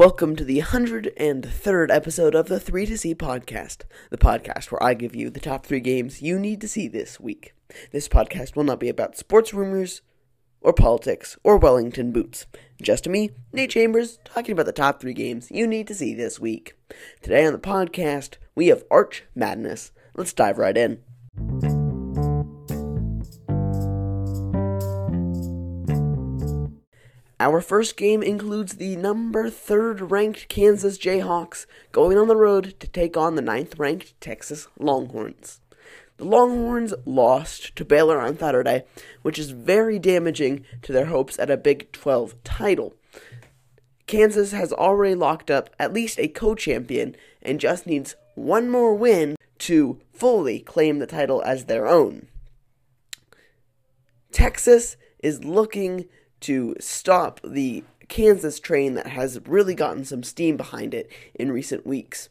Welcome to the 103rd episode of the 3 to See podcast, the podcast where I give you the top three games you need to see this week. This podcast will not be about sports rumors, or politics, or Wellington boots. Just me, Nate Chambers, talking about the top three games you need to see this week. Today on the podcast, we have Arch Madness. Let's dive right in. Our first game includes the number third ranked Kansas Jayhawks going on the road to take on the ninth ranked Texas Longhorns. The Longhorns lost to Baylor on Saturday, which is very damaging to their hopes at a Big 12 title. Kansas has already locked up at least a co champion and just needs one more win to fully claim the title as their own. Texas is looking to stop the Kansas train that has really gotten some steam behind it in recent weeks.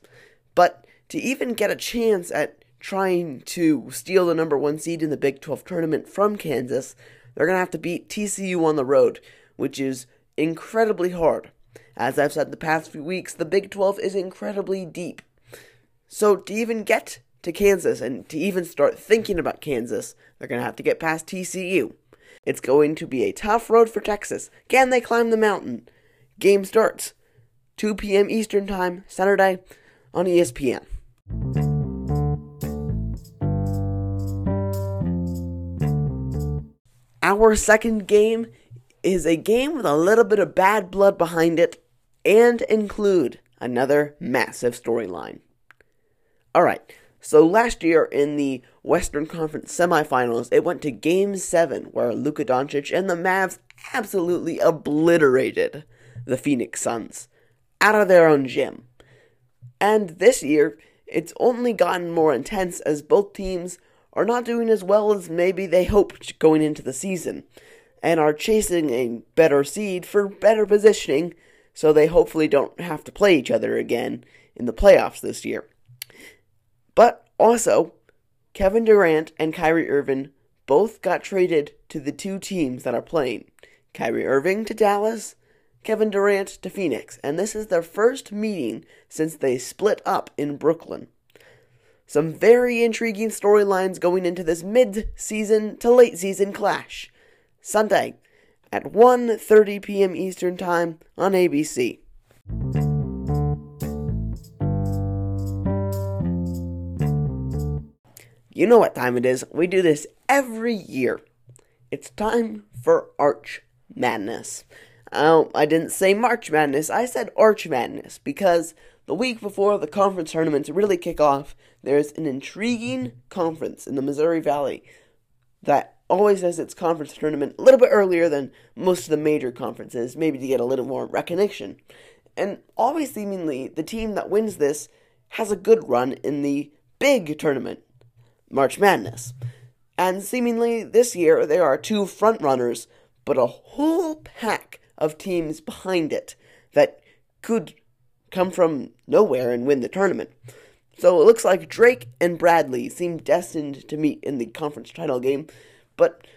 But to even get a chance at trying to steal the number one seed in the Big 12 tournament from Kansas, they're going to have to beat TCU on the road, which is incredibly hard. As I've said the past few weeks, the Big 12 is incredibly deep. So to even get to Kansas and to even start thinking about Kansas, they're going to have to get past TCU. It's going to be a tough road for Texas. Can they climb the mountain? Game starts 2 p.m. Eastern Time, Saturday on ESPN. Our second game is a game with a little bit of bad blood behind it and include another massive storyline. Alright, so last year in the Western Conference semifinals, it went to Game 7, where Luka Doncic and the Mavs absolutely obliterated the Phoenix Suns out of their own gym. And this year, it's only gotten more intense as both teams are not doing as well as maybe they hoped going into the season, and are chasing a better seed for better positioning so they hopefully don't have to play each other again in the playoffs this year. But also, Kevin Durant and Kyrie Irving both got traded to the two teams that are playing. Kyrie Irving to Dallas, Kevin Durant to Phoenix, and this is their first meeting since they split up in Brooklyn. Some very intriguing storylines going into this mid-season to late season clash. Sunday at 1:30 p.m. Eastern Time on ABC. You know what time it is. We do this every year. It's time for Arch Madness. Oh, I didn't say March Madness, I said Arch Madness because the week before the conference tournaments really kick off, there's an intriguing conference in the Missouri Valley that always has its conference tournament a little bit earlier than most of the major conferences, maybe to get a little more recognition. And always seemingly, the team that wins this has a good run in the big tournament. March Madness. And seemingly this year there are two frontrunners, but a whole pack of teams behind it that could come from nowhere and win the tournament. So it looks like Drake and Bradley seem destined to meet in the conference title game, but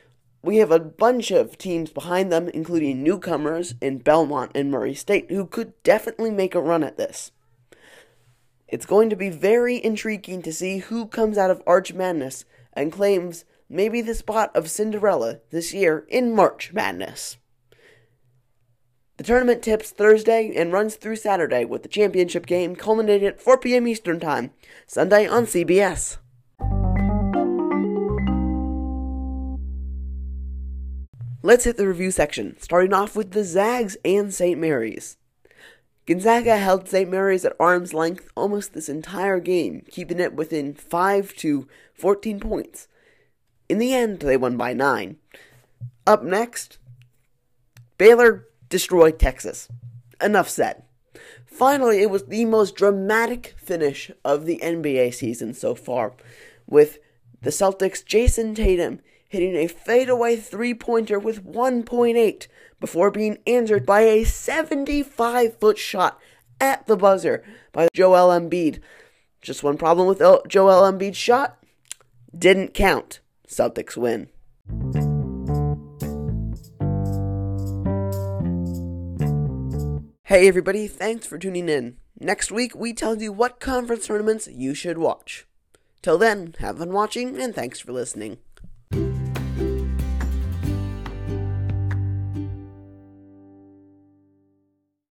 we have a bunch of teams behind them, including newcomers in Belmont and Murray State, who could definitely make a run at this. It's going to be very intriguing to see who comes out of Arch Madness and claims maybe the spot of Cinderella this year in March Madness. The tournament tips Thursday and runs through Saturday with the championship game culminating at 4 p.m. Eastern Time, Sunday on CBS. Let's hit the review section, starting off with the Zags and St. Mary's. Gonzaga held St. Mary's at arm's length almost this entire game, keeping it within 5 to 14 points. In the end, they won by 9. Up next, Baylor destroyed Texas. Enough said. Finally, it was the most dramatic finish of the NBA season so far, with the Celtics' Jayson Tatum hitting a fadeaway three pointer with 1.8 before being answered by a 75 foot shot at the buzzer by Joel Embiid. Just one problem with Joel Embiid's shot didn't count. Celtics win. Hey everybody, thanks for tuning in. Next week we tell you what conference tournaments you should watch. Till then, have fun watching and thanks for listening.